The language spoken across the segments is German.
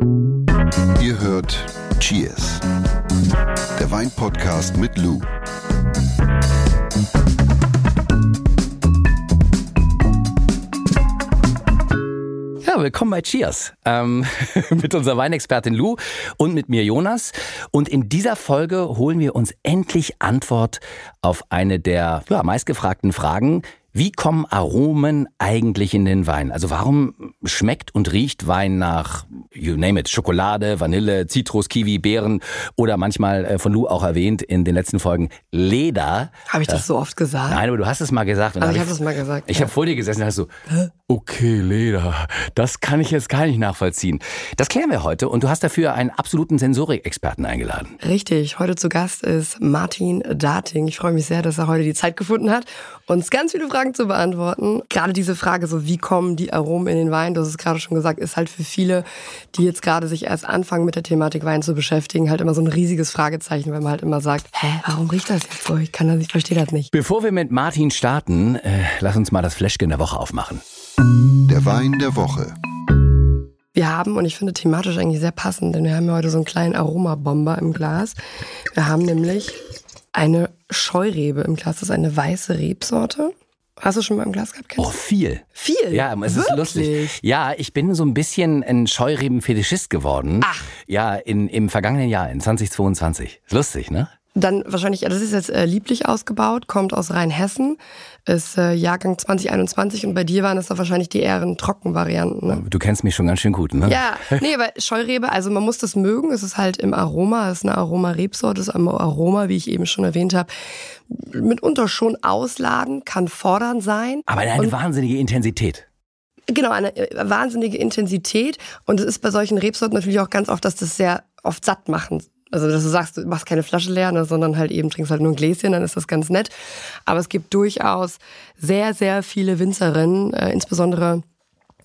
Ihr hört Cheers, der Weinpodcast mit Lou. Ja, willkommen bei Cheers ähm, mit unserer Weinexpertin Lou und mit mir Jonas. Und in dieser Folge holen wir uns endlich Antwort auf eine der ja, meistgefragten Fragen, wie kommen Aromen eigentlich in den Wein? Also warum schmeckt und riecht Wein nach, you name it, Schokolade, Vanille, Zitrus, Kiwi, Beeren oder manchmal äh, von Lou auch erwähnt in den letzten Folgen Leder? Habe ich das so oft gesagt? Nein, aber du hast es mal gesagt. Und also ich habe es mal gesagt. Ich ja. habe vor dir gesessen und hast so, okay, Leder, das kann ich jetzt gar nicht nachvollziehen. Das klären wir heute und du hast dafür einen absoluten Sensorik-Experten eingeladen. Richtig, heute zu Gast ist Martin Dating. Ich freue mich sehr, dass er heute die Zeit gefunden hat, uns ganz viele Fragen zu beantworten. Gerade diese Frage, so wie kommen die Aromen in den Wein, du hast es gerade schon gesagt, ist halt für viele, die jetzt gerade sich erst anfangen mit der Thematik Wein zu beschäftigen, halt immer so ein riesiges Fragezeichen, weil man halt immer sagt, hä, warum riecht das jetzt so? Ich kann das, ich verstehe das nicht. Bevor wir mit Martin starten, äh, lass uns mal das Fläschchen der Woche aufmachen. Der Wein der Woche. Wir haben, und ich finde thematisch eigentlich sehr passend, denn wir haben ja heute so einen kleinen Aromabomber im Glas. Wir haben nämlich eine Scheurebe im Glas. Das ist eine weiße Rebsorte. Hast du schon mal im Glas gehabt? Oh, viel. Viel? Ja, es Wirklich? ist lustig. Ja, ich bin so ein bisschen ein Scheureben-Fetischist geworden. Ach. Ja, in, im vergangenen Jahr, in 2022. Ist lustig, ne? Dann wahrscheinlich, das ist jetzt äh, lieblich ausgebaut, kommt aus Rheinhessen, ist äh, Jahrgang 2021 und bei dir waren das doch wahrscheinlich die eher Trockenvarianten. Ne? Du kennst mich schon ganz schön gut, ne? Ja, nee, aber Scheurebe, also man muss das mögen, es ist halt im Aroma, es ist eine Aroma-Rebsorte, es ist ein Aroma, wie ich eben schon erwähnt habe, mitunter schon ausladen, kann fordernd sein. Aber eine und wahnsinnige Intensität. Genau, eine äh, wahnsinnige Intensität. Und es ist bei solchen Rebsorten natürlich auch ganz oft, dass das sehr oft satt machen also, dass du sagst, du machst keine Flasche leer, ne, sondern halt eben trinkst halt nur ein Gläschen, dann ist das ganz nett. Aber es gibt durchaus sehr, sehr viele Winzerinnen, äh, insbesondere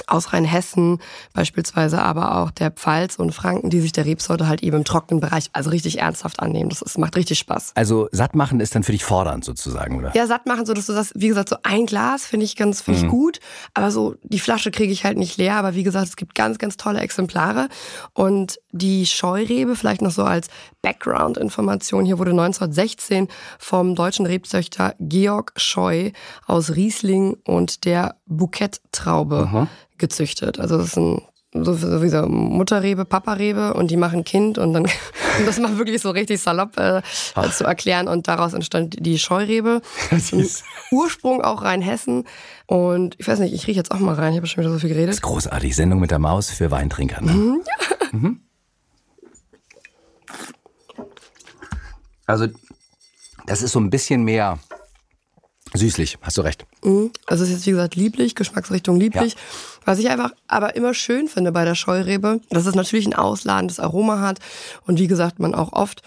aus Rheinhessen beispielsweise, aber auch der Pfalz und Franken, die sich der Rebsorte halt eben im trockenen Bereich also richtig ernsthaft annehmen. Das ist, macht richtig Spaß. Also satt machen ist dann für dich fordernd sozusagen, oder? Ja, satt machen, so dass du sagst, wie gesagt, so ein Glas finde ich ganz, finde mhm. ich gut, aber so die Flasche kriege ich halt nicht leer. Aber wie gesagt, es gibt ganz, ganz tolle Exemplare und die Scheurebe, vielleicht noch so als Background-Information, hier wurde 1916 vom deutschen Rebzüchter Georg Scheu aus Riesling und der Bouquet-Traube mhm gezüchtet. Also das ist ein so, so wie so Mutterrebe, Paparebe und die machen Kind und dann und das mal wirklich so richtig salopp äh, zu erklären und daraus entstand die Scheurebe. Ursprung auch Rheinhessen und ich weiß nicht, ich rieche jetzt auch mal rein, ich habe schon wieder so viel geredet. Das ist großartig, Sendung mit der Maus für Weintrinker. Ne? Mhm. mhm. Also das ist so ein bisschen mehr Süßlich, hast du recht. Mhm. Also es ist jetzt wie gesagt lieblich, Geschmacksrichtung lieblich. Ja. Was ich einfach aber immer schön finde bei der Scheurebe, dass es natürlich ein ausladendes Aroma hat und wie gesagt man auch oft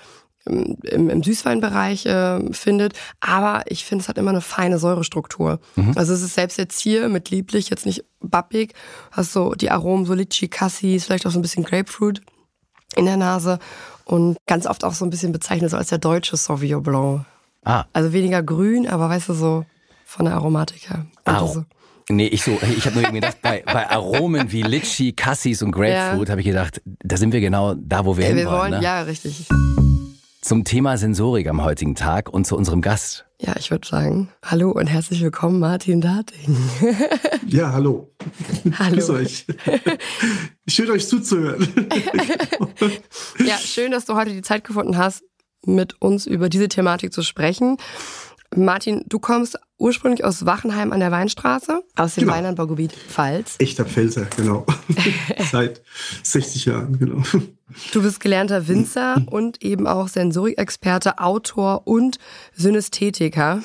im, im Süßweinbereich äh, findet. Aber ich finde, es hat immer eine feine Säurestruktur. Mhm. Also es ist selbst jetzt hier mit lieblich, jetzt nicht bappig, hast so die Aromen, so Litchi, Cassis, vielleicht auch so ein bisschen Grapefruit in der Nase und ganz oft auch so ein bisschen bezeichnet so als der deutsche Sauvignon Blanc. Ah. Also weniger grün, aber weißt du, so von der Aromatik her. Ah, so. Nee, ich so, ich habe nur irgendwie gedacht, bei, bei Aromen wie Litchi, Cassis und Grapefruit ja. habe ich gedacht, da sind wir genau da, wo wir ja, hinwollen. Wir wollen, ne? ja, richtig. Zum Thema Sensorik am heutigen Tag und zu unserem Gast. Ja, ich würde sagen, hallo und herzlich willkommen, Martin Dating. Ja, hallo. Hallo. Grüß euch. Schön, euch zuzuhören. Ja, schön, dass du heute die Zeit gefunden hast, mit uns über diese Thematik zu sprechen. Martin, du kommst ursprünglich aus Wachenheim an der Weinstraße, aus dem genau. Weinanbaugebiet Pfalz. Echter Pfälzer, genau. Seit 60 Jahren, genau. Du bist gelernter Winzer und eben auch Sensorikexperte, Autor und Synästhetiker.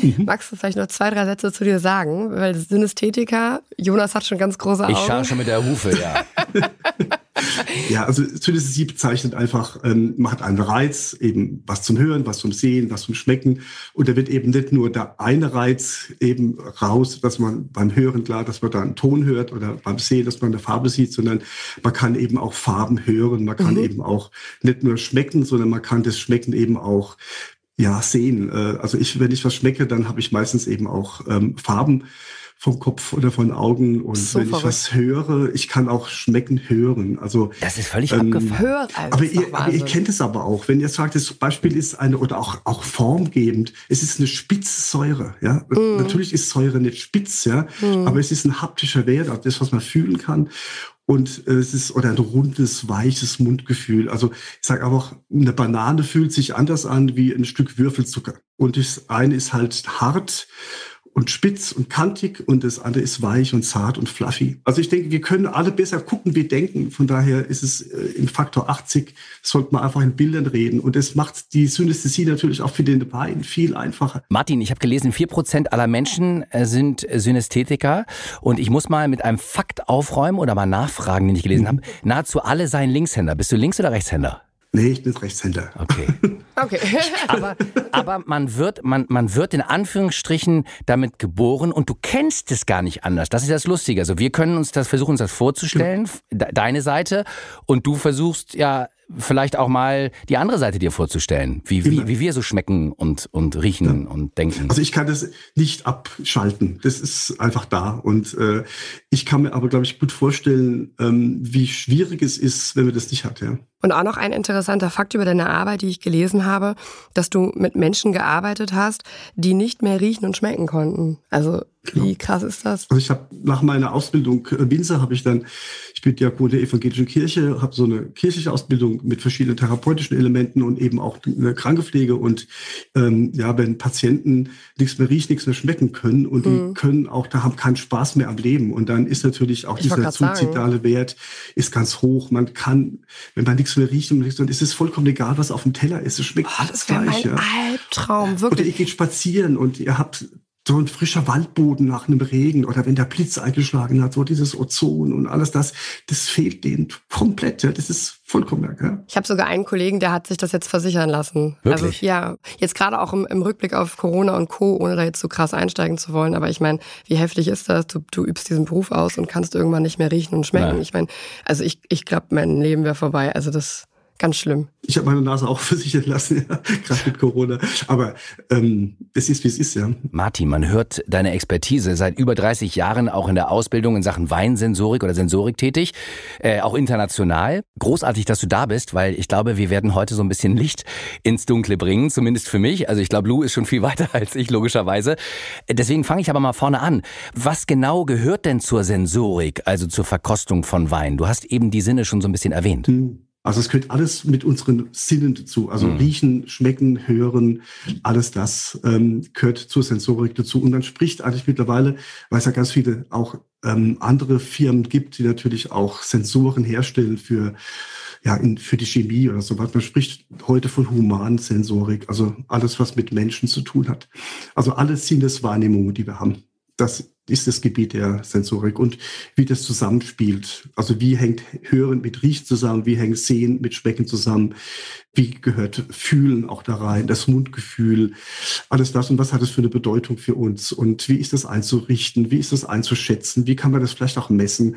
Mhm. Magst du vielleicht noch zwei, drei Sätze zu dir sagen? Weil Synästhetiker, Jonas hat schon ganz große Augen. Ich schaue schon mit der Hufe, ja. ja, also Synästhesie bezeichnet einfach, ähm, man hat einen Reiz, eben was zum Hören, was zum Sehen, was zum Schmecken. Und da wird eben nicht nur der eine Reiz eben raus, dass man beim Hören klar, dass man da einen Ton hört oder beim Sehen, dass man eine Farbe sieht, sondern man kann eben auch Farben hören, man kann mhm. eben auch nicht nur schmecken, sondern man kann das Schmecken eben auch ja, sehen. Äh, also ich, wenn ich was schmecke, dann habe ich meistens eben auch ähm, Farben vom Kopf oder von Augen. Und so wenn verrückt. ich was höre, ich kann auch schmecken hören. Also das ist völlig ähm, abgefahren. aber, ihr, aber ihr kennt es aber auch, wenn ihr sagt, das Beispiel ist eine oder auch auch formgebend. Es ist eine spitze Säure. Ja, mm. natürlich ist Säure nicht spitz, ja, mm. aber es ist ein haptischer Wert, das was man fühlen kann und äh, es ist oder ein rundes, weiches Mundgefühl. Also ich sage auch, eine Banane fühlt sich anders an wie ein Stück Würfelzucker. Und das eine ist halt hart und spitz und kantig und das andere ist weich und zart und fluffy. Also ich denke, wir können alle besser gucken, wie denken. Von daher ist es äh, im Faktor 80, sollte man einfach in Bildern reden. Und das macht die Synästhesie natürlich auch für den Wein viel einfacher. Martin, ich habe gelesen, vier Prozent aller Menschen äh, sind Synästhetiker. Und ich muss mal mit einem Fakt aufräumen oder mal nachfragen, den ich gelesen mhm. habe. Nahezu alle seien Linkshänder. Bist du Links- oder Rechtshänder? Nee, ich bin Rechtshänder. Okay. okay. aber, aber man wird, man, man wird in Anführungsstrichen damit geboren und du kennst es gar nicht anders. Das ist das Lustige. Also wir können uns das, versuchen uns das vorzustellen, ja. deine Seite, und du versuchst ja vielleicht auch mal die andere Seite dir vorzustellen, wie, wie, wie wir so schmecken und, und riechen ja. und denken. Also ich kann das nicht abschalten. Das ist einfach da. Und äh, ich kann mir aber, glaube ich, gut vorstellen, ähm, wie schwierig es ist, wenn man das nicht hat. Ja. Und auch noch ein interessanter Fakt über deine Arbeit, die ich gelesen habe, dass du mit Menschen gearbeitet hast, die nicht mehr riechen und schmecken konnten. Also wie krass ist das? Also ich habe nach meiner Ausbildung äh, Winzer habe ich dann, ich bin Diakon der evangelischen Kirche, habe so eine kirchliche Ausbildung mit verschiedenen therapeutischen Elementen und eben auch eine Krankepflege und ähm, ja, wenn Patienten nichts mehr riechen, nichts mehr schmecken können und mhm. die können auch, da haben keinen Spaß mehr am Leben und dann ist natürlich auch ich dieser suizidale Wert ist ganz hoch. Man kann, wenn man nichts mehr riecht und nichts, dann ist es vollkommen egal, was auf dem Teller ist. Es schmeckt oh, das wäre mein ja. Albtraum, wirklich. Oder ihr geht spazieren und ihr habt so ein frischer Waldboden nach einem Regen oder wenn der Blitz eingeschlagen hat, so dieses Ozon und alles das, das fehlt denen komplett. Ja. Das ist vollkommen weg. Ja. Ich habe sogar einen Kollegen, der hat sich das jetzt versichern lassen. Wirklich? Also ja, jetzt gerade auch im, im, Rückblick auf Corona und Co., ohne da jetzt so krass einsteigen zu wollen. Aber ich meine, wie heftig ist das? Du, du übst diesen Beruf aus und kannst irgendwann nicht mehr riechen und schmecken. Ja. Ich meine, also ich, ich glaube, mein Leben wäre vorbei. Also das Ganz schlimm. Ich habe meine Nase auch versichern lassen, ja, gerade mit Corona. Aber ähm, es ist, wie es ist, ja. Martin, man hört deine Expertise seit über 30 Jahren auch in der Ausbildung in Sachen Weinsensorik oder Sensorik tätig, äh, auch international. Großartig, dass du da bist, weil ich glaube, wir werden heute so ein bisschen Licht ins Dunkle bringen, zumindest für mich. Also ich glaube, Lou ist schon viel weiter als ich, logischerweise. Deswegen fange ich aber mal vorne an. Was genau gehört denn zur Sensorik, also zur Verkostung von Wein? Du hast eben die Sinne schon so ein bisschen erwähnt. Hm. Also es gehört alles mit unseren Sinnen dazu. Also mhm. riechen, schmecken, hören, alles das ähm, gehört zur Sensorik dazu. Und man spricht eigentlich mittlerweile, weil es ja ganz viele auch ähm, andere Firmen gibt, die natürlich auch Sensoren herstellen für ja, in, für die Chemie oder so was. Man spricht heute von Humansensorik, also alles, was mit Menschen zu tun hat. Also alle Sinneswahrnehmungen, die wir haben. Das ist das Gebiet der Sensorik und wie das zusammenspielt. Also wie hängt Hören mit Riechen zusammen, wie hängt Sehen mit Schmecken zusammen, wie gehört Fühlen auch da rein, das Mundgefühl, alles das und was hat es für eine Bedeutung für uns und wie ist das einzurichten, wie ist das einzuschätzen, wie kann man das vielleicht auch messen.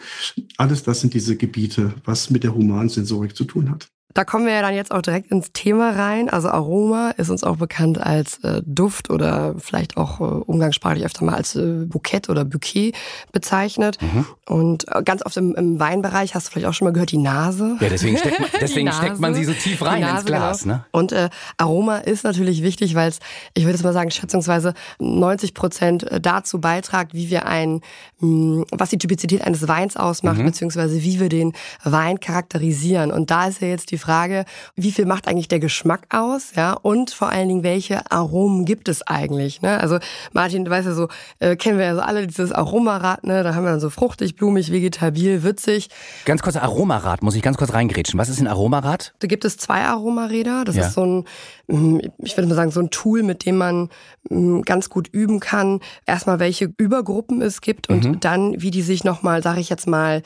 Alles das sind diese Gebiete, was mit der Humansensorik zu tun hat. Da kommen wir ja dann jetzt auch direkt ins Thema rein. Also Aroma ist uns auch bekannt als äh, Duft oder vielleicht auch äh, umgangssprachlich öfter mal als äh, Bouquet oder Bouquet bezeichnet. Mhm. Und äh, ganz oft im, im, Weinbereich hast du vielleicht auch schon mal gehört, die Nase. Ja, deswegen steckt man, deswegen steckt man sie so tief rein Nase, ins Glas. Genau. Ne? Und äh, Aroma ist natürlich wichtig, weil es, ich würde es mal sagen, schätzungsweise 90 Prozent dazu beitragt, wie wir ein, mh, was die Typizität eines Weins ausmacht, mhm. beziehungsweise wie wir den Wein charakterisieren. Und da ist ja jetzt die Frage, wie viel macht eigentlich der Geschmack aus, ja, und vor allen Dingen, welche Aromen gibt es eigentlich, ne? Also Martin, du weißt ja so, äh, kennen wir ja so alle dieses Aromarad, ne? Da haben wir dann so fruchtig, blumig, vegetabil, würzig. Ganz kurz Aromarad, muss ich ganz kurz reingrätschen. Was ist ein Aromarad? Da gibt es zwei Aromaräder. Das ja. ist so ein, hm, ich würde mal sagen, so ein Tool, mit dem man hm, ganz gut üben kann. Erstmal, welche Übergruppen es gibt und mhm. dann, wie die sich nochmal, sage ich jetzt mal,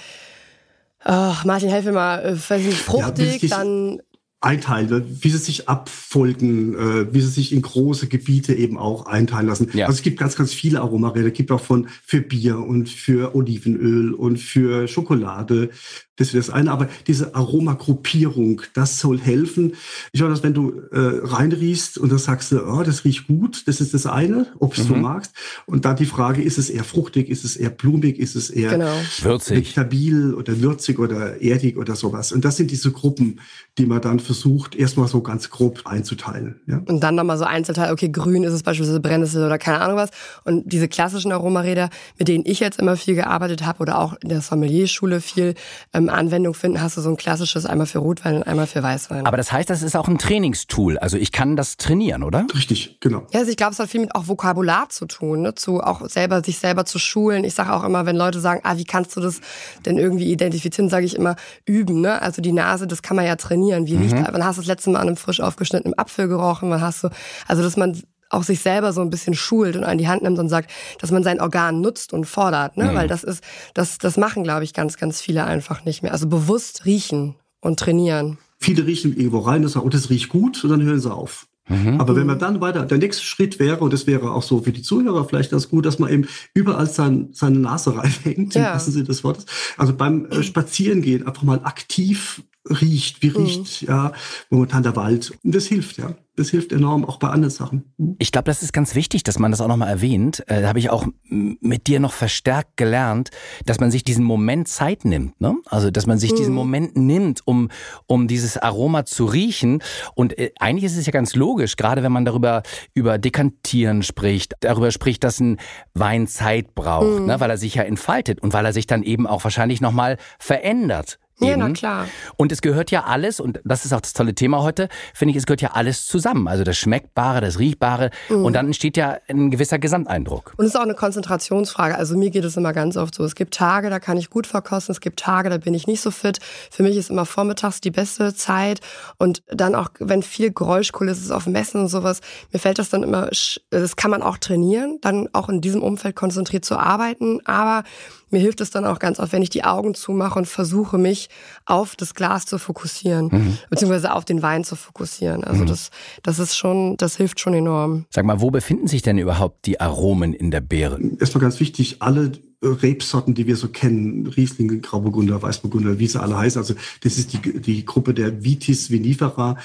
Ach, Martin, helf mir mal. Äh, weiß nicht, fruchtig, ja, dann einteilen, wie sie sich abfolgen, äh, wie sie sich in große Gebiete eben auch einteilen lassen. Ja. Also es gibt ganz, ganz viele Aromaräder. Es gibt auch von für Bier und für Olivenöl und für Schokolade. Das ist das eine. Aber diese Aromagruppierung, das soll helfen. Ich meine, dass wenn du äh, reinriechst und dann sagst du, oh, das riecht gut, das ist das eine, ob es mhm. du magst. Und dann die Frage, ist es eher fruchtig, ist es eher blumig, ist es eher genau. würzig. stabil oder würzig oder erdig oder sowas. Und das sind diese Gruppen, die man dann versucht, erstmal so ganz grob einzuteilen. Ja? Und dann nochmal so Einzelteil, okay, grün ist es beispielsweise Brennnessel oder keine Ahnung was. Und diese klassischen Aromaräder, mit denen ich jetzt immer viel gearbeitet habe oder auch in der Sommelierschule viel ähm, Anwendung finden, hast du so ein klassisches einmal für Rotwein und einmal für Weißwein. Aber das heißt, das ist auch ein Trainingstool. Also ich kann das trainieren, oder? Richtig, genau. Ja, also ich glaube, es hat viel mit auch Vokabular zu tun, ne? zu auch selber sich selber zu schulen. Ich sage auch immer, wenn Leute sagen, ah, wie kannst du das denn irgendwie identifizieren, sage ich immer, üben. Ne? Also die Nase, das kann man ja trainieren. Wie riecht, mhm. wann hast du das letzte Mal an einem frisch aufgeschnittenen Apfel gerochen? Wann hast du, also dass man auch sich selber so ein bisschen schult und an die Hand nimmt und sagt, dass man sein Organ nutzt und fordert, ne? Mhm. Weil das ist, das, das machen, glaube ich, ganz, ganz viele einfach nicht mehr. Also bewusst riechen und trainieren. Viele riechen irgendwo rein und sagen, oh, das riecht gut, und dann hören sie auf. Mhm. Aber wenn man dann weiter, der nächste Schritt wäre, und das wäre auch so für die Zuhörer vielleicht ganz gut, dass man eben überall sein, seine Nase reinhängt, ja. lassen Sie das Wort. Also beim äh, Spazierengehen einfach mal aktiv riecht, wie mhm. riecht mhm. ja momentan der Wald. Und das hilft, ja das hilft enorm, auch bei anderen Sachen. Hm? Ich glaube, das ist ganz wichtig, dass man das auch nochmal erwähnt. Äh, da habe ich auch mit dir noch verstärkt gelernt, dass man sich diesen Moment Zeit nimmt. Ne? Also, dass man sich mhm. diesen Moment nimmt, um, um dieses Aroma zu riechen. Und äh, eigentlich ist es ja ganz logisch, gerade wenn man darüber über Dekantieren spricht, darüber spricht, dass ein Wein Zeit braucht, mhm. ne? weil er sich ja entfaltet und weil er sich dann eben auch wahrscheinlich nochmal verändert Eben. Ja, na klar. Und es gehört ja alles, und das ist auch das tolle Thema heute, finde ich, es gehört ja alles zusammen. Also das Schmeckbare, das Riechbare. Mhm. Und dann entsteht ja ein gewisser Gesamteindruck. Und es ist auch eine Konzentrationsfrage. Also mir geht es immer ganz oft so. Es gibt Tage, da kann ich gut verkosten. Es gibt Tage, da bin ich nicht so fit. Für mich ist immer vormittags die beste Zeit. Und dann auch, wenn viel Geräuschkulisse ist auf Messen und sowas, mir fällt das dann immer, das kann man auch trainieren, dann auch in diesem Umfeld konzentriert zu arbeiten. Aber mir hilft es dann auch ganz oft, wenn ich die Augen zumache und versuche, mich auf das Glas zu fokussieren, mhm. beziehungsweise auf den Wein zu fokussieren. Also mhm. das, das ist schon, das hilft schon enorm. Sag mal, wo befinden sich denn überhaupt die Aromen in der Beere? Erstmal ganz wichtig, alle Rebsorten, die wir so kennen, Riesling, Grauburgunder, Weißburgunder, wie sie alle heißen. Also das ist die, die Gruppe der Vitis vinifera.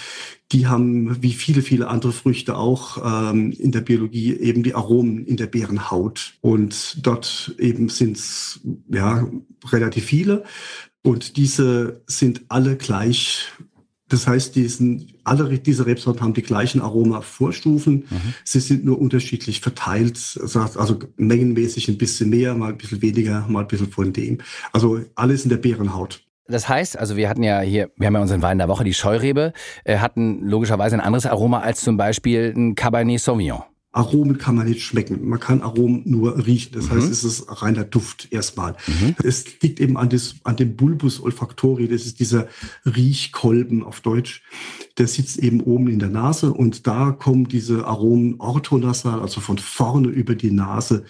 Die haben, wie viele, viele andere Früchte auch ähm, in der Biologie, eben die Aromen in der Beerenhaut. Und dort eben sind es ja, relativ viele. Und diese sind alle gleich das heißt, diesen, alle diese Rebsorten haben die gleichen Aromavorstufen. Mhm. Sie sind nur unterschiedlich verteilt, also mengenmäßig ein bisschen mehr, mal ein bisschen weniger, mal ein bisschen von dem. Also alles in der Beerenhaut. Das heißt, also wir hatten ja hier, wir haben ja unseren Wein der Woche, die Scheurebe, äh, hatten logischerweise ein anderes Aroma als zum Beispiel ein Cabernet Sauvignon. Aromen kann man nicht schmecken. Man kann Aromen nur riechen. Das mhm. heißt, es ist reiner Duft erstmal. Mhm. Es liegt eben an, des, an dem Bulbus olfactori. Das ist dieser Riechkolben auf Deutsch. Der sitzt eben oben in der Nase und da kommen diese Aromen orthonasal, also von vorne über die Nase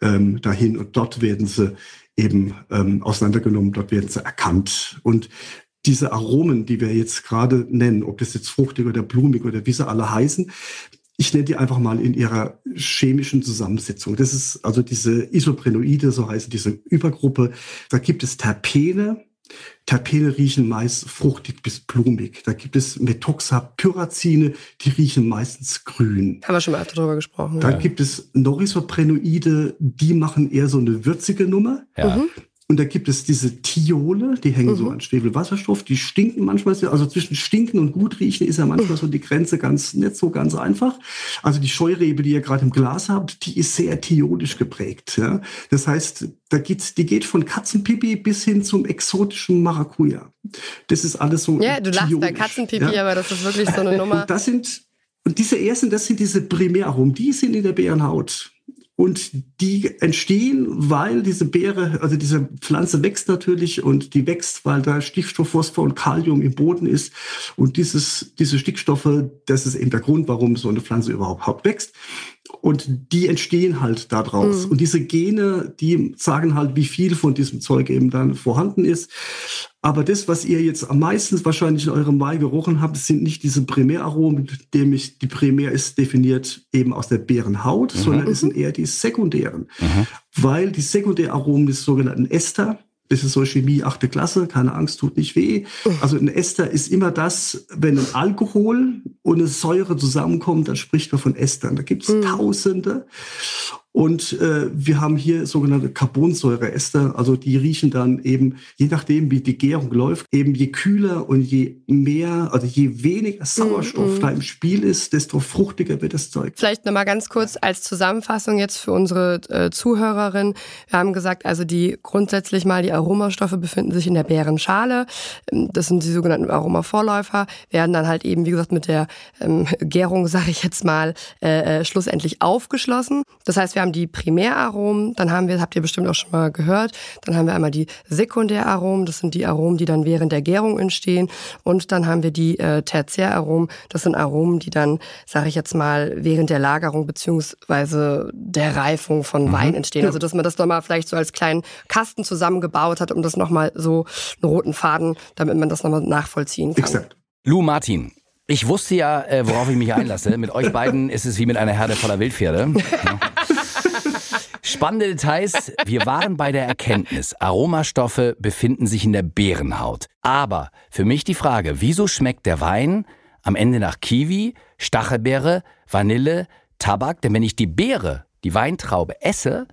ähm, dahin und dort werden sie eben ähm, auseinandergenommen, dort werden sie erkannt. Und diese Aromen, die wir jetzt gerade nennen, ob das jetzt fruchtig oder blumig oder wie sie alle heißen, ich nenne die einfach mal in ihrer chemischen Zusammensetzung. Das ist also diese Isoprenoide, so heißt diese Übergruppe. Da gibt es Terpene. Terpene riechen meist fruchtig bis blumig. Da gibt es Methoxapyrazine, die riechen meistens grün. Haben wir schon mal öfter darüber gesprochen. Da ja. gibt es Norisoprenoide, die machen eher so eine würzige Nummer. Ja. Mhm. Und da gibt es diese Thiole, die hängen mhm. so an Schwefelwasserstoff, die stinken manchmal, also zwischen stinken und gut riechen ist ja manchmal so die Grenze ganz, nicht so ganz einfach. Also die Scheurebe, die ihr gerade im Glas habt, die ist sehr thiolisch geprägt. Ja? Das heißt, da geht's, die geht von Katzenpipi bis hin zum exotischen Maracuja. Das ist alles so. Ja, du lachst bei Katzenpipi, ja? aber das ist wirklich so eine Nummer. Und das sind, und diese ersten, das sind diese Primäraromen, die sind in der Bärenhaut. Und die entstehen, weil diese Beere, also diese Pflanze wächst natürlich und die wächst, weil da Stickstoff, Phosphor und Kalium im Boden ist. Und dieses, diese Stickstoffe, das ist eben der Grund, warum so eine Pflanze überhaupt wächst. Und die entstehen halt daraus. Mhm. Und diese Gene, die sagen halt, wie viel von diesem Zeug eben dann vorhanden ist. Aber das, was ihr jetzt am meisten wahrscheinlich in eurem Wein gerochen habt, sind nicht diese Primäraromen, nämlich die Primär ist definiert eben aus der Beerenhaut, mhm. sondern es sind eher die sekundären. Mhm. Weil die Sekundäraromen des sogenannten Ester, das ist so Chemie, achte Klasse, keine Angst, tut nicht weh. Also ein Ester ist immer das, wenn ein Alkohol und eine Säure zusammenkommen, dann spricht man von Estern. Da gibt es mhm. Tausende. Und äh, wir haben hier sogenannte Carbonsäureester, also die riechen dann eben, je nachdem wie die Gärung läuft, eben je kühler und je mehr, also je weniger Sauerstoff mm, mm. da im Spiel ist, desto fruchtiger wird das Zeug. Vielleicht nochmal ganz kurz als Zusammenfassung jetzt für unsere äh, Zuhörerin. Wir haben gesagt, also die grundsätzlich mal die Aromastoffe befinden sich in der Bärenschale. Ähm, das sind die sogenannten Aromavorläufer, werden dann halt eben, wie gesagt, mit der ähm, Gärung, sage ich jetzt mal, äh, äh, schlussendlich aufgeschlossen. Das heißt, wir haben die Primäraromen, dann haben wir, habt ihr bestimmt auch schon mal gehört, dann haben wir einmal die Sekundäraromen, das sind die Aromen, die dann während der Gärung entstehen und dann haben wir die äh, Tertiäraromen, das sind Aromen, die dann, sage ich jetzt mal, während der Lagerung beziehungsweise der Reifung von mhm. Wein entstehen. Also dass man das nochmal vielleicht so als kleinen Kasten zusammengebaut hat, um das nochmal so einen roten Faden, damit man das nochmal nachvollziehen kann. Exakt. Lou Martin, ich wusste ja, äh, worauf ich mich einlasse. Mit euch beiden ist es wie mit einer Herde voller Wildpferde. Spannende Details. Wir waren bei der Erkenntnis, Aromastoffe befinden sich in der Beerenhaut. Aber für mich die Frage, wieso schmeckt der Wein am Ende nach Kiwi, Stachelbeere, Vanille, Tabak? Denn wenn ich die Beere, die Weintraube esse,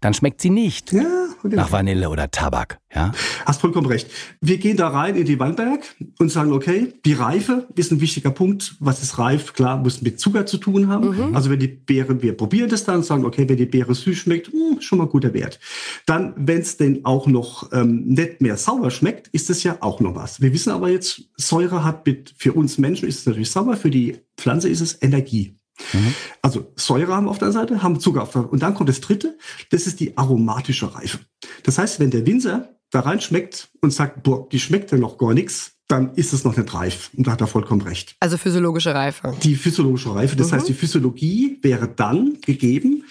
dann schmeckt sie nicht ja, nach Vanille oder Tabak. Ja? Hast vollkommen recht. Wir gehen da rein in die Weinberg und sagen, okay, die Reife ist ein wichtiger Punkt. Was ist reif? Klar, muss mit Zucker zu tun haben. Mhm. Also wenn die Beere, wir probieren das dann und sagen, okay, wenn die Beere süß schmeckt, mh, hm, schon mal guter Wert. Dann, wenn es denn auch noch ähm, nicht mehr sauer schmeckt, ist es ja auch noch was. Wir wissen aber jetzt, Säure hat mit, für uns Menschen ist es natürlich sauer, für die Pflanze ist es Energie. Mhm. Also Säure haben wir auf der Seite, haben Zucker auf der Seite. Und dann kommt das dritte, das ist die aromatische Reife. Das heißt, wenn der Winzer da reinschmeckt und sagt, boah, die schmeckt ja noch gar nichts, dann ist es noch nicht reif. Und da hat er vollkommen recht. Also physiologische Reife. Die physiologische Reife. Das mhm. heißt, die Physiologie wäre dann gegeben.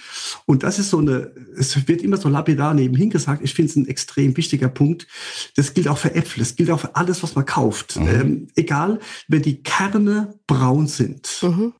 Und das ist so eine, es wird immer so lapidar nebenhin gesagt. Ich finde es ein extrem wichtiger Punkt. Das gilt auch für Äpfel. Das gilt auch für alles, was man kauft. Mhm. Ähm, egal, wenn die Kerne braun sind, mhm.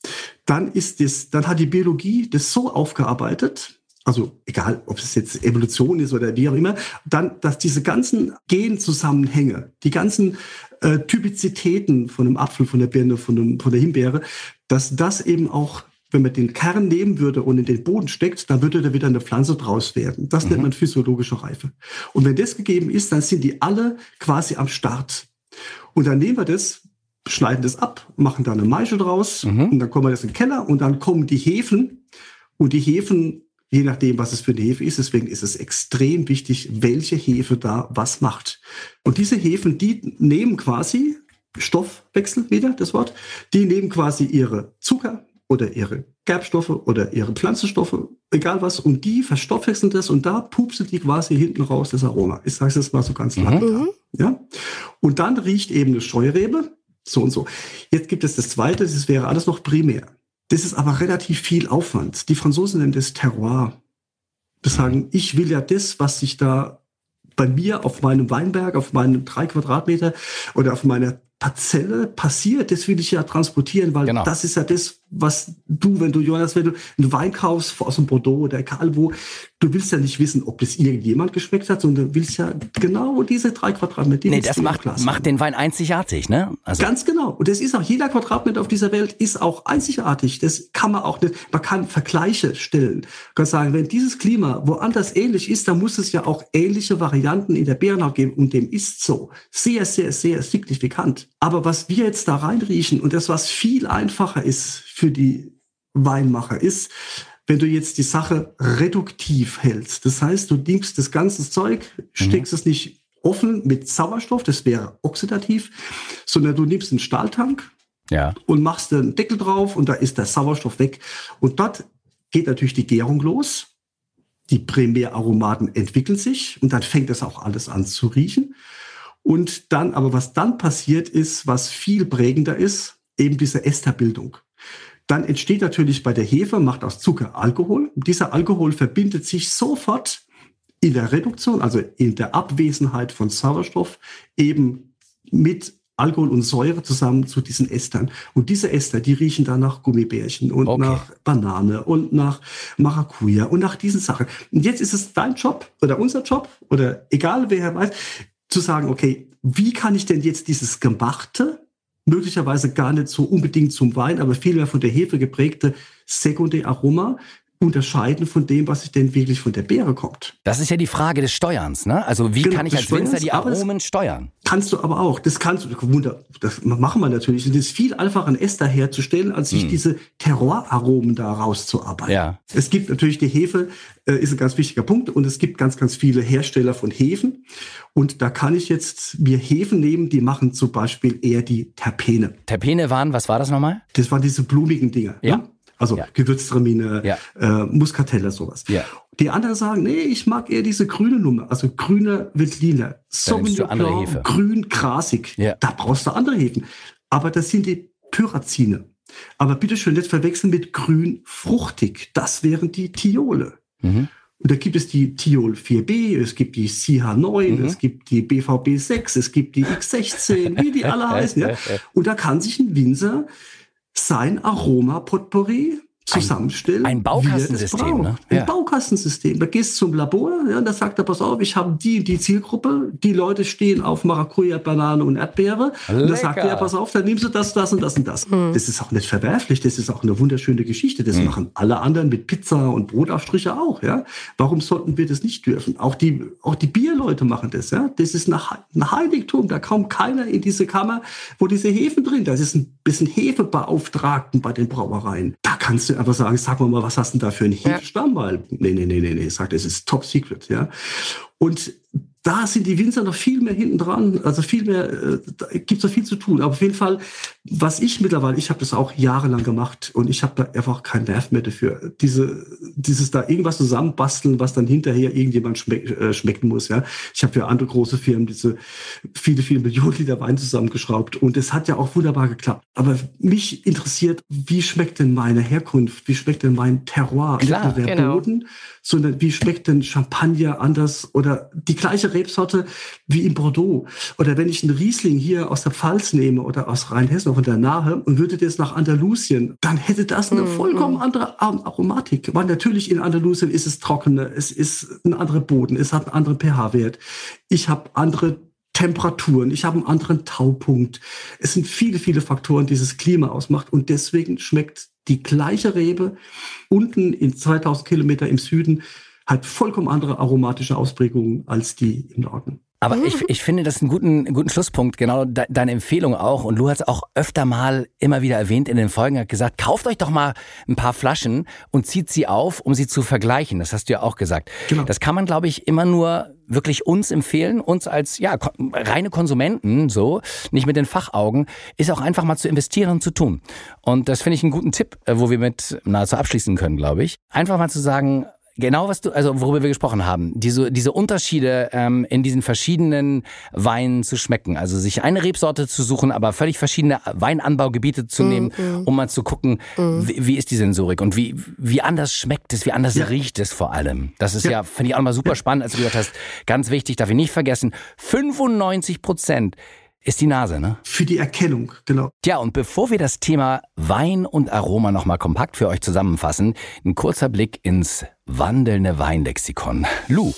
dann ist das, dann hat die Biologie das so aufgearbeitet, also egal, ob es jetzt Evolution ist oder wie auch immer, dann, dass diese ganzen Genzusammenhänge, die ganzen äh, Typizitäten von einem Apfel, von der Birne, von, einem, von der Himbeere, dass das eben auch, wenn man den Kern nehmen würde und in den Boden steckt, dann würde da wieder eine Pflanze draus werden. Das mhm. nennt man physiologische Reife. Und wenn das gegeben ist, dann sind die alle quasi am Start. Und dann nehmen wir das, schneiden das ab, machen da eine Maische draus mhm. und dann kommen wir das in den Keller und dann kommen die Hefen und die Hefen je nachdem, was es für eine Hefe ist. Deswegen ist es extrem wichtig, welche Hefe da was macht. Und diese Hefen, die nehmen quasi Stoffwechsel wieder, das Wort, die nehmen quasi ihre Zucker oder ihre Gerbstoffe oder ihre Pflanzenstoffe, egal was, und die verstoffwechseln das und da pupsen die quasi hinten raus das Aroma. Ich sage es jetzt mal so ganz lang. Mhm. Ja? Und dann riecht eben eine Scheurebe, so und so. Jetzt gibt es das zweite, das wäre alles noch primär. Das ist aber relativ viel Aufwand. Die Franzosen nennen das Terroir. Das mhm. sagen, ich will ja das, was sich da bei mir auf meinem Weinberg, auf meinem drei Quadratmeter oder auf meiner Parzelle passiert, das will ich ja transportieren, weil genau. das ist ja das, was du, wenn du, Jonas, wenn du einen Wein kaufst aus dem Bordeaux oder egal wo, du willst ja nicht wissen, ob das irgendjemand geschmeckt hat, sondern du willst ja genau diese drei Quadratmeter. Nee, das macht, macht den Wein einzigartig, ne? Also Ganz genau. Und das ist auch, jeder Quadratmeter auf dieser Welt ist auch einzigartig. Das kann man auch nicht, man kann Vergleiche stellen. Man kann sagen, wenn dieses Klima woanders ähnlich ist, dann muss es ja auch ähnliche Varianten in der Bärenhaut geben. Und dem ist so. Sehr, sehr, sehr signifikant. Aber was wir jetzt da reinriechen und das, was viel einfacher ist für die Weinmacher, ist, wenn du jetzt die Sache reduktiv hältst. Das heißt, du nimmst das ganze Zeug, steckst mhm. es nicht offen mit Sauerstoff, das wäre oxidativ, sondern du nimmst einen Stahltank ja. und machst einen Deckel drauf und da ist der Sauerstoff weg. Und dort geht natürlich die Gärung los. Die Primäraromaten entwickeln sich und dann fängt das auch alles an zu riechen. Und dann, aber was dann passiert ist, was viel prägender ist, eben diese Esterbildung. Dann entsteht natürlich bei der Hefe, macht aus Zucker Alkohol. Dieser Alkohol verbindet sich sofort in der Reduktion, also in der Abwesenheit von Sauerstoff, eben mit Alkohol und Säure zusammen zu diesen Estern. Und diese Ester, die riechen dann nach Gummibärchen und okay. nach Banane und nach Maracuja und nach diesen Sachen. Und jetzt ist es dein Job oder unser Job oder egal wer weiß, zu sagen, okay, wie kann ich denn jetzt dieses Gemachte, möglicherweise gar nicht so unbedingt zum Wein, aber vielmehr von der Hefe geprägte Sekundäraroma unterscheiden von dem, was denn wirklich von der Beere kommt. Das ist ja die Frage des Steuerns, ne? Also wie genau, kann ich als Winzer die Aromen steuern? Kannst du aber auch. Das kannst du, wunder, das machen wir natürlich. Es ist viel einfacher, ein Ester herzustellen, als sich hm. diese Terroiraromen da rauszuarbeiten. Ja. Es gibt natürlich die Hefe, äh, ist ein ganz wichtiger Punkt. Und es gibt ganz, ganz viele Hersteller von Hefen. Und da kann ich jetzt mir Hefen nehmen, die machen zum Beispiel eher die Terpene. Terpene waren, was war das nochmal? Das waren diese blumigen Dinge. Ja. Ne? Also ja. Gewürztramine, ja. äh, Muskatella, sowas. Ja. Die anderen sagen, nee, ich mag eher diese grüne Nummer, also grüne wird lila. Sauvignon Blanc, grün, grasig. Ja. Da brauchst du andere Hefen. Aber das sind die Pyrazine. Aber bitteschön, nicht verwechseln mit grün, fruchtig. Das wären die Thiole. Mhm. Und da gibt es die Thiol 4B, es gibt die CH9, mhm. es gibt die BVB 6, es gibt die X16, wie die alle heißen. Ja? Und da kann sich ein Winzer sein Aroma-Potpourri zusammenstellen. Ein, ein Baukastensystem, ne? Ein ja. Baukastensystem. Da gehst zum Labor, ja, da sagt er, pass auf, ich habe die die Zielgruppe, die Leute stehen auf Maracuja, Banane und Erdbeere. Lecker. Und da sagt er, pass auf, dann nimmst du das, das und das und das. Mhm. Das ist auch nicht verwerflich, das ist auch eine wunderschöne Geschichte. Das mhm. machen alle anderen mit Pizza und Brotaufstriche auch, ja. Warum sollten wir das nicht dürfen? Auch die, auch die Bierleute machen das, ja. Das ist ein Heiligtum, da kommt keiner in diese Kammer, wo diese Hefen drin, das ist ein bisschen Hefebeauftragten bei den Brauereien. Da kannst du einfach sagen, sag mal, was hast du denn da für einen Hefestamm? Ja. Weil, nee, nee, nee, nee, nee, sagt, es ist top secret, ja. Und da sind die Winzer noch viel mehr hinten dran, also viel mehr, äh, da gibt es noch viel zu tun. Aber auf jeden Fall, was ich mittlerweile, ich habe das auch jahrelang gemacht und ich habe da einfach keinen Nerv mehr dafür. Diese, dieses da irgendwas zusammenbasteln, was dann hinterher irgendjemand schmeck, äh, schmecken muss. Ja, ich habe für andere große Firmen diese viele, viele Millionen Liter Wein zusammengeschraubt und es hat ja auch wunderbar geklappt. Aber mich interessiert, wie schmeckt denn meine Herkunft? Wie schmeckt denn mein Terroir? Klar, Nicht nur der genau. Boden, sondern wie schmeckt denn Champagner anders oder die gleiche Rebsorte wie in Bordeaux. Oder wenn ich einen Riesling hier aus der Pfalz nehme oder aus Rheinhessen von der Nahe und würde das nach Andalusien, dann hätte das eine mhm. vollkommen andere Aromatik. Weil natürlich in Andalusien ist es trockener, es ist ein anderer Boden, es hat einen anderen pH-Wert. Ich habe andere Temperaturen, ich habe einen anderen Taupunkt. Es sind viele, viele Faktoren, die dieses Klima ausmacht und deswegen schmeckt die gleiche Rebe unten in 2000 Kilometer im Süden hat vollkommen andere aromatische Ausprägungen als die im Norden. Aber ich, ich finde das einen guten, guten Schlusspunkt, genau de, deine Empfehlung auch. Und Lu hat es auch öfter mal immer wieder erwähnt in den Folgen, hat gesagt, kauft euch doch mal ein paar Flaschen und zieht sie auf, um sie zu vergleichen. Das hast du ja auch gesagt. Genau. Das kann man, glaube ich, immer nur wirklich uns empfehlen, uns als ja reine Konsumenten, so, nicht mit den Fachaugen, ist auch einfach mal zu investieren und zu tun. Und das finde ich einen guten Tipp, äh, wo wir mit nahezu abschließen können, glaube ich. Einfach mal zu sagen, Genau, was du, also worüber wir gesprochen haben, diese, diese Unterschiede ähm, in diesen verschiedenen Weinen zu schmecken. Also sich eine Rebsorte zu suchen, aber völlig verschiedene Weinanbaugebiete zu mm, nehmen, mm. um mal zu gucken, mm. wie, wie, ist die Sensorik und wie, wie anders schmeckt es, wie anders ja. riecht es vor allem. Das ist ja, ja finde ich auch mal super ja. spannend, als du gesagt hast, ganz wichtig, darf ich nicht vergessen, 95 Prozent ist die Nase, ne? Für die Erkennung, genau. Tja, und bevor wir das Thema Wein und Aroma nochmal kompakt für euch zusammenfassen, ein kurzer Blick ins wandelnde Weinlexikon. Lou.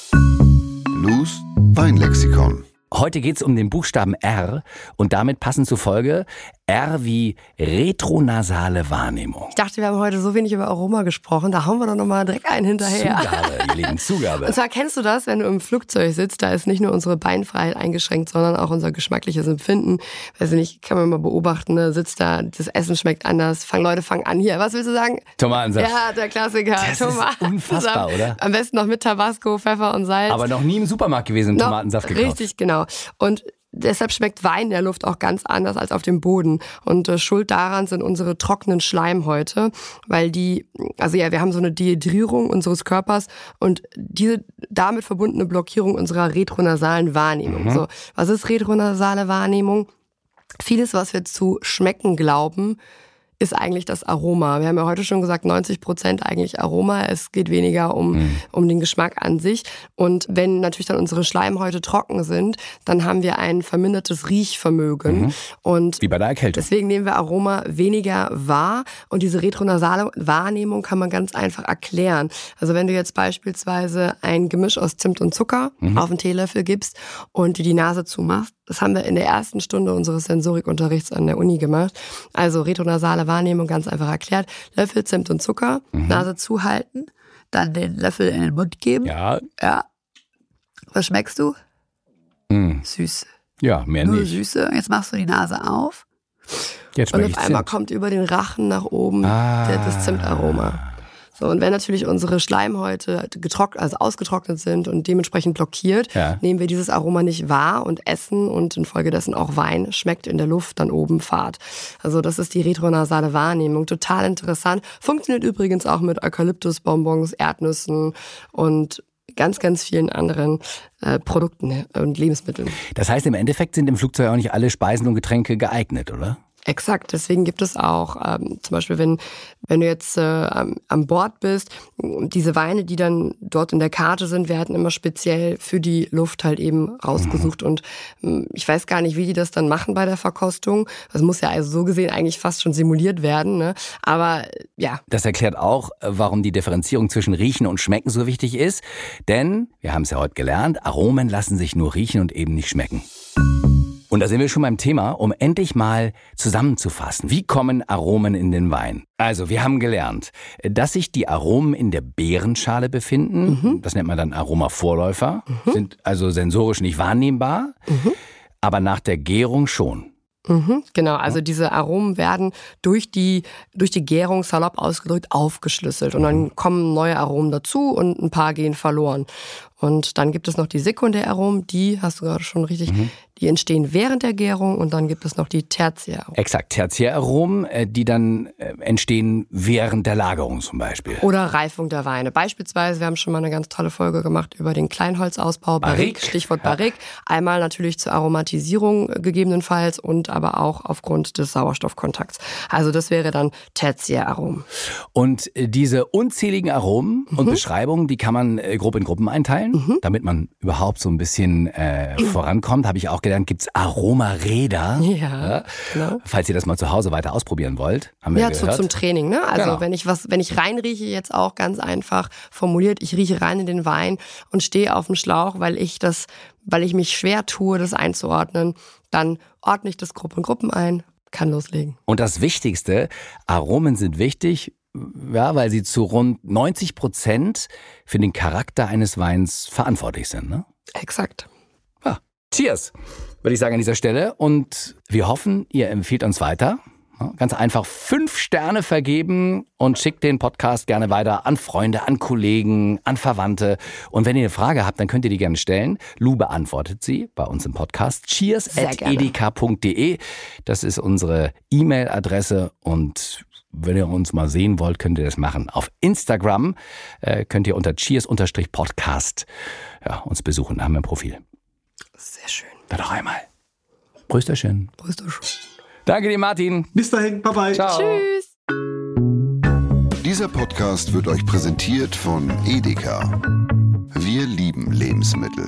Lou's Weinlexikon. Heute geht's um den Buchstaben R und damit passend zur Folge R wie retronasale Wahrnehmung. Ich dachte, wir haben heute so wenig über Aroma gesprochen, da hauen wir doch nochmal direkt einen hinterher. Zugabe, ihr Lieben, Zugabe. Und zwar kennst du das, wenn du im Flugzeug sitzt, da ist nicht nur unsere Beinfreiheit eingeschränkt, sondern auch unser geschmackliches Empfinden. Weiß ich nicht, kann man mal beobachten, ne? sitzt da, das Essen schmeckt anders, fang Leute, fang an hier. Was willst du sagen? Tomatensaft. Ja, der Klassiker. Das Tomatensaft. ist unfassbar, oder? Am besten noch mit Tabasco, Pfeffer und Salz. Aber noch nie im Supermarkt gewesen, Tomatensaft gekauft. Richtig, genau. Und Deshalb schmeckt Wein in der Luft auch ganz anders als auf dem Boden. Und äh, schuld daran sind unsere trockenen Schleimhäute, weil die, also ja, wir haben so eine Dehydrierung unseres Körpers und diese damit verbundene Blockierung unserer retronasalen Wahrnehmung. Mhm. So, was ist retronasale Wahrnehmung? Vieles, was wir zu schmecken glauben, ist eigentlich das Aroma. Wir haben ja heute schon gesagt, 90 Prozent eigentlich Aroma. Es geht weniger um, mhm. um den Geschmack an sich. Und wenn natürlich dann unsere Schleimhäute trocken sind, dann haben wir ein vermindertes Riechvermögen. Mhm. Und Wie bei der Erkältung. Deswegen nehmen wir Aroma weniger wahr. Und diese retronasale Wahrnehmung kann man ganz einfach erklären. Also wenn du jetzt beispielsweise ein Gemisch aus Zimt und Zucker mhm. auf einen Teelöffel gibst und dir die Nase zumachst, das haben wir in der ersten Stunde unseres Sensorikunterrichts an der Uni gemacht. Also retronasale Wahrnehmung ganz einfach erklärt. Löffel Zimt und Zucker, mhm. Nase zuhalten, dann den Löffel in den Mund geben. Ja. Ja. Was schmeckst du? Mhm. Süß. Ja, mehr Nur nicht. Süße. Jetzt machst du die Nase auf. Jetzt und auf einmal Zimt. kommt über den Rachen nach oben Ah. das Zimtaroma. So, und wenn natürlich unsere Schleimhäute getrocknet, also ausgetrocknet sind und dementsprechend blockiert, Ja. nehmen wir dieses Aroma nicht wahr und essen und infolgedessen auch Wein schmeckt in der Luft dann oben fad. Also das ist die retronasale Wahrnehmung. Total interessant. Funktioniert übrigens auch mit Eukalyptusbonbons, Erdnüssen und ganz, ganz vielen anderen äh, Produkten und Lebensmitteln. Das heißt, im Endeffekt sind im Flugzeug auch nicht alle Speisen und Getränke geeignet, oder? Exakt, deswegen gibt es auch ähm, zum Beispiel, wenn, wenn du jetzt äh, am, am Bord bist, diese Weine, die dann dort in der Karte sind, werden immer speziell für die Luft halt eben rausgesucht. Und ähm, ich weiß gar nicht, wie die das dann machen bei der Verkostung. Das muss ja also so gesehen eigentlich fast schon simuliert werden. Ne? Aber äh, ja, Das erklärt auch, äh, warum die Differenzierung zwischen Riechen und Schmecken so wichtig ist. Denn, wir haben es ja heute gelernt, Aromen lassen sich nur riechen und eben nicht schmecken. Und da sind wir schon beim Thema, um endlich mal zusammenzufassen. Wie kommen Aromen in den Wein? Also, wir haben gelernt, dass sich die Aromen in der Beerenschale befinden. Das nennt man dann Aromavorläufer. Sind also sensorisch nicht wahrnehmbar, aber nach der Gärung schon. Mhm, genau, also diese Aromen werden durch die, durch die Gärung salopp ausgedrückt aufgeschlüsselt und dann kommen neue Aromen dazu und ein paar gehen verloren. Und dann gibt es noch die Sekundäraromen, die, hast du gerade schon richtig, die entstehen während der Gärung und dann gibt es noch die Tertiäraromen. Exakt, Tertiäraromen, äh, die dann äh, entstehen während der Lagerung zum Beispiel. Oder Reifung der Weine. Beispielsweise, wir haben schon mal eine ganz tolle Folge gemacht über den Kleinholzausbau, Barrique, Barrique, Stichwort Barrique. Einmal natürlich zur Aromatisierung äh, gegebenenfalls und aber auch aufgrund des Sauerstoffkontakts. Also das wäre dann Tertiäraromen. Und diese unzähligen Aromen und Beschreibungen, die kann man grob in Gruppen einteilen, damit man überhaupt so ein bisschen äh, vorankommt. Habe ich auch gelernt, gibt's Aromaräder. Ja, genau. Falls ihr das mal zu Hause weiter ausprobieren wollt, haben wir Ja, zu, gehört. zum Training, ne? Also Genau. wenn ich was, wenn ich reinrieche, jetzt auch ganz einfach formuliert, ich rieche rein in den Wein und stehe auf dem Schlauch, weil ich das, weil ich mich schwer tue, das einzuordnen, dann ordne ich das Gruppe in Gruppen ein, kann loslegen. Und das Wichtigste, Aromen sind wichtig, ja, weil sie zu rund 90 Prozent für den Charakter eines Weins verantwortlich sind. Ne? Exakt. Cheers, würde ich sagen an dieser Stelle. Und wir hoffen, ihr empfiehlt uns weiter. Ganz einfach fünf Sterne vergeben und schickt den Podcast gerne weiter an Freunde, an Kollegen, an Verwandte. Und wenn ihr eine Frage habt, dann könnt ihr die gerne stellen. Lou beantwortet sie bei uns im Podcast. Cheers at gerne. edeka.de. Das ist unsere E-Mail-Adresse und wenn ihr uns mal sehen wollt, könnt ihr das machen. Auf Instagram äh, könnt ihr unter cheers-podcast ja, uns besuchen. Da haben wir ein Profil. Sehr schön. Da doch einmal. Prösterchen. Grüß dich. Danke dir, Martin. Bis dahin, bye bye. Ciao. Tschüss. Dieser Podcast wird euch präsentiert von Edeka. Wir lieben Lebensmittel.